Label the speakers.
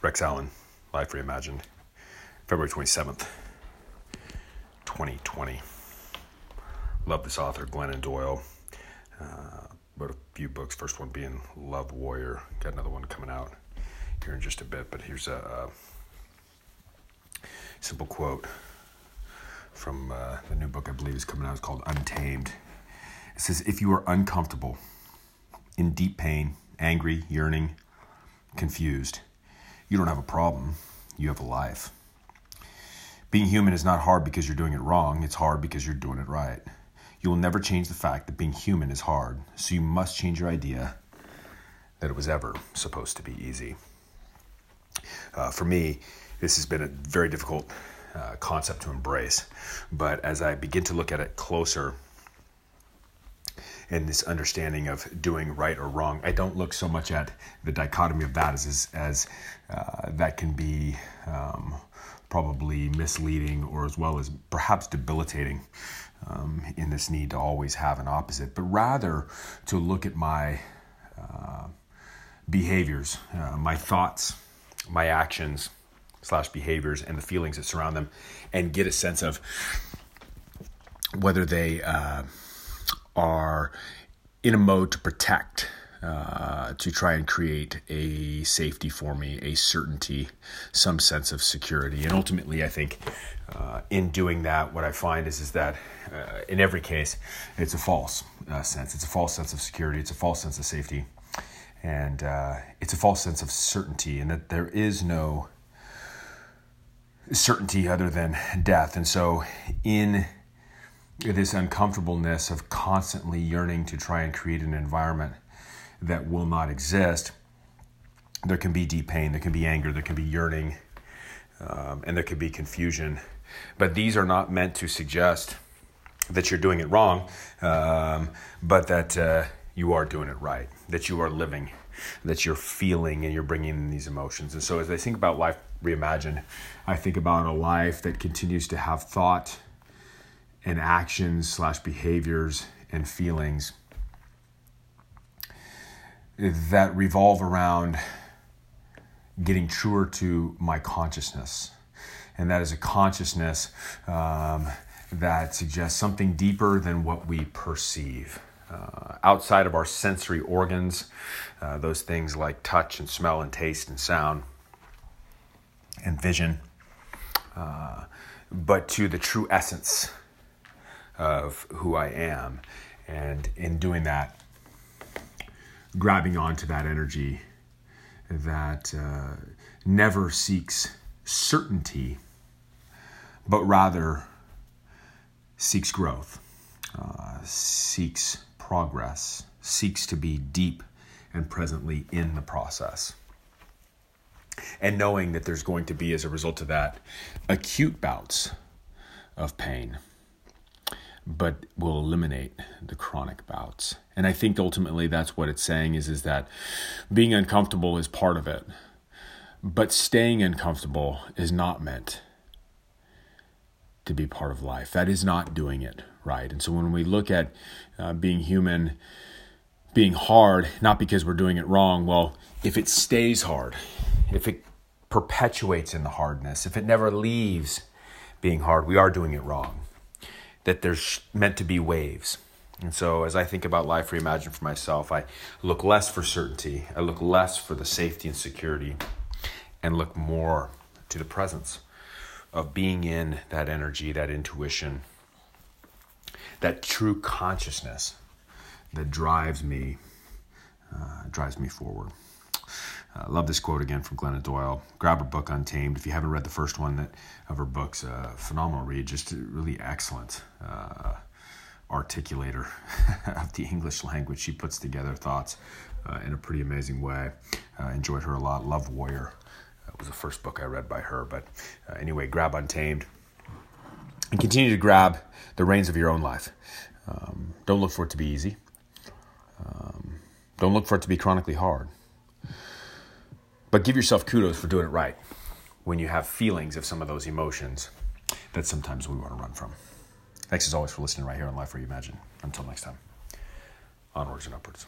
Speaker 1: Rex Allen, Life Reimagined, February 27th, 2020. Love this author, Glennon Doyle. Uh, wrote a few books, first one being Love Warrior. Got another one coming out here in just a bit, but here's a, a simple quote from uh, the new book I believe is coming out. It's called Untamed. It says, If you are uncomfortable, in deep pain, angry, yearning, confused, you don't have a problem, you have a life. Being human is not hard because you're doing it wrong, it's hard because you're doing it right. You will never change the fact that being human is hard, so you must change your idea that it was ever supposed to be easy. Uh, for me, this has been a very difficult uh, concept to embrace, but as I begin to look at it closer, and this understanding of doing right or wrong. I don't look so much at the dichotomy of that as as, uh, that can be um, probably misleading or as well as perhaps debilitating um, in this need to always have an opposite, but rather to look at my uh, behaviors, uh, my thoughts, my actions slash behaviors, and the feelings that surround them, and get a sense of whether they uh, are in a mode to protect, uh, to try and create a safety for me, a certainty, some sense of security. And ultimately, I think uh, in doing that, what I find is, is that uh, in every case, it's a false uh, sense. It's a false sense of security, it's a false sense of safety, and uh, it's a false sense of certainty, and that there is no certainty other than death. And so, in this uncomfortableness of constantly yearning to try and create an environment that will not exist, there can be deep pain, there can be anger, there can be yearning, um, and there can be confusion. But these are not meant to suggest that you're doing it wrong, um, but that uh, you are doing it right, that you are living, that you're feeling, and you're bringing in these emotions. And so, as I think about life reimagined, I think about a life that continues to have thought and actions slash behaviors and feelings that revolve around getting truer to my consciousness. And that is a consciousness um, that suggests something deeper than what we perceive. Uh, outside of our sensory organs, uh, those things like touch and smell and taste and sound and vision, uh, but to the true essence of who I am. And in doing that, grabbing onto that energy that uh, never seeks certainty, but rather seeks growth, uh, seeks progress, seeks to be deep and presently in the process. And knowing that there's going to be, as a result of that, acute bouts of pain but will eliminate the chronic bouts. And I think ultimately that's what it's saying is is that being uncomfortable is part of it. But staying uncomfortable is not meant to be part of life. That is not doing it right. And so when we look at uh, being human being hard, not because we're doing it wrong, well, if it stays hard, if it perpetuates in the hardness, if it never leaves being hard, we are doing it wrong that there's meant to be waves. And so, as I think about life reimagined for myself, I look less for certainty, I look less for the safety and security, and look more to the presence of being in that energy, that intuition, that true consciousness that drives me, uh, drives me forward. I uh, love this quote again from Glennon Doyle. Grab her book Untamed. If you haven't read the first one that of her books, uh, phenomenal read. Just really excellent uh, articulator of the English language. She puts together thoughts uh, in a pretty amazing way. Uh, enjoyed her a lot. Love Warrior that was the first book I read by her. But uh, anyway, grab Untamed and continue to grab the reins of your own life. Um, don't look for it to be easy. Um, don't look for it to be chronically hard. But give yourself kudos for doing it right when you have feelings of some of those emotions that sometimes we want to run from. Thanks as always for listening right here on Life Reimagine. Until next time, onwards and upwards.